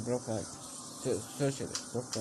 broke out. So, it, broke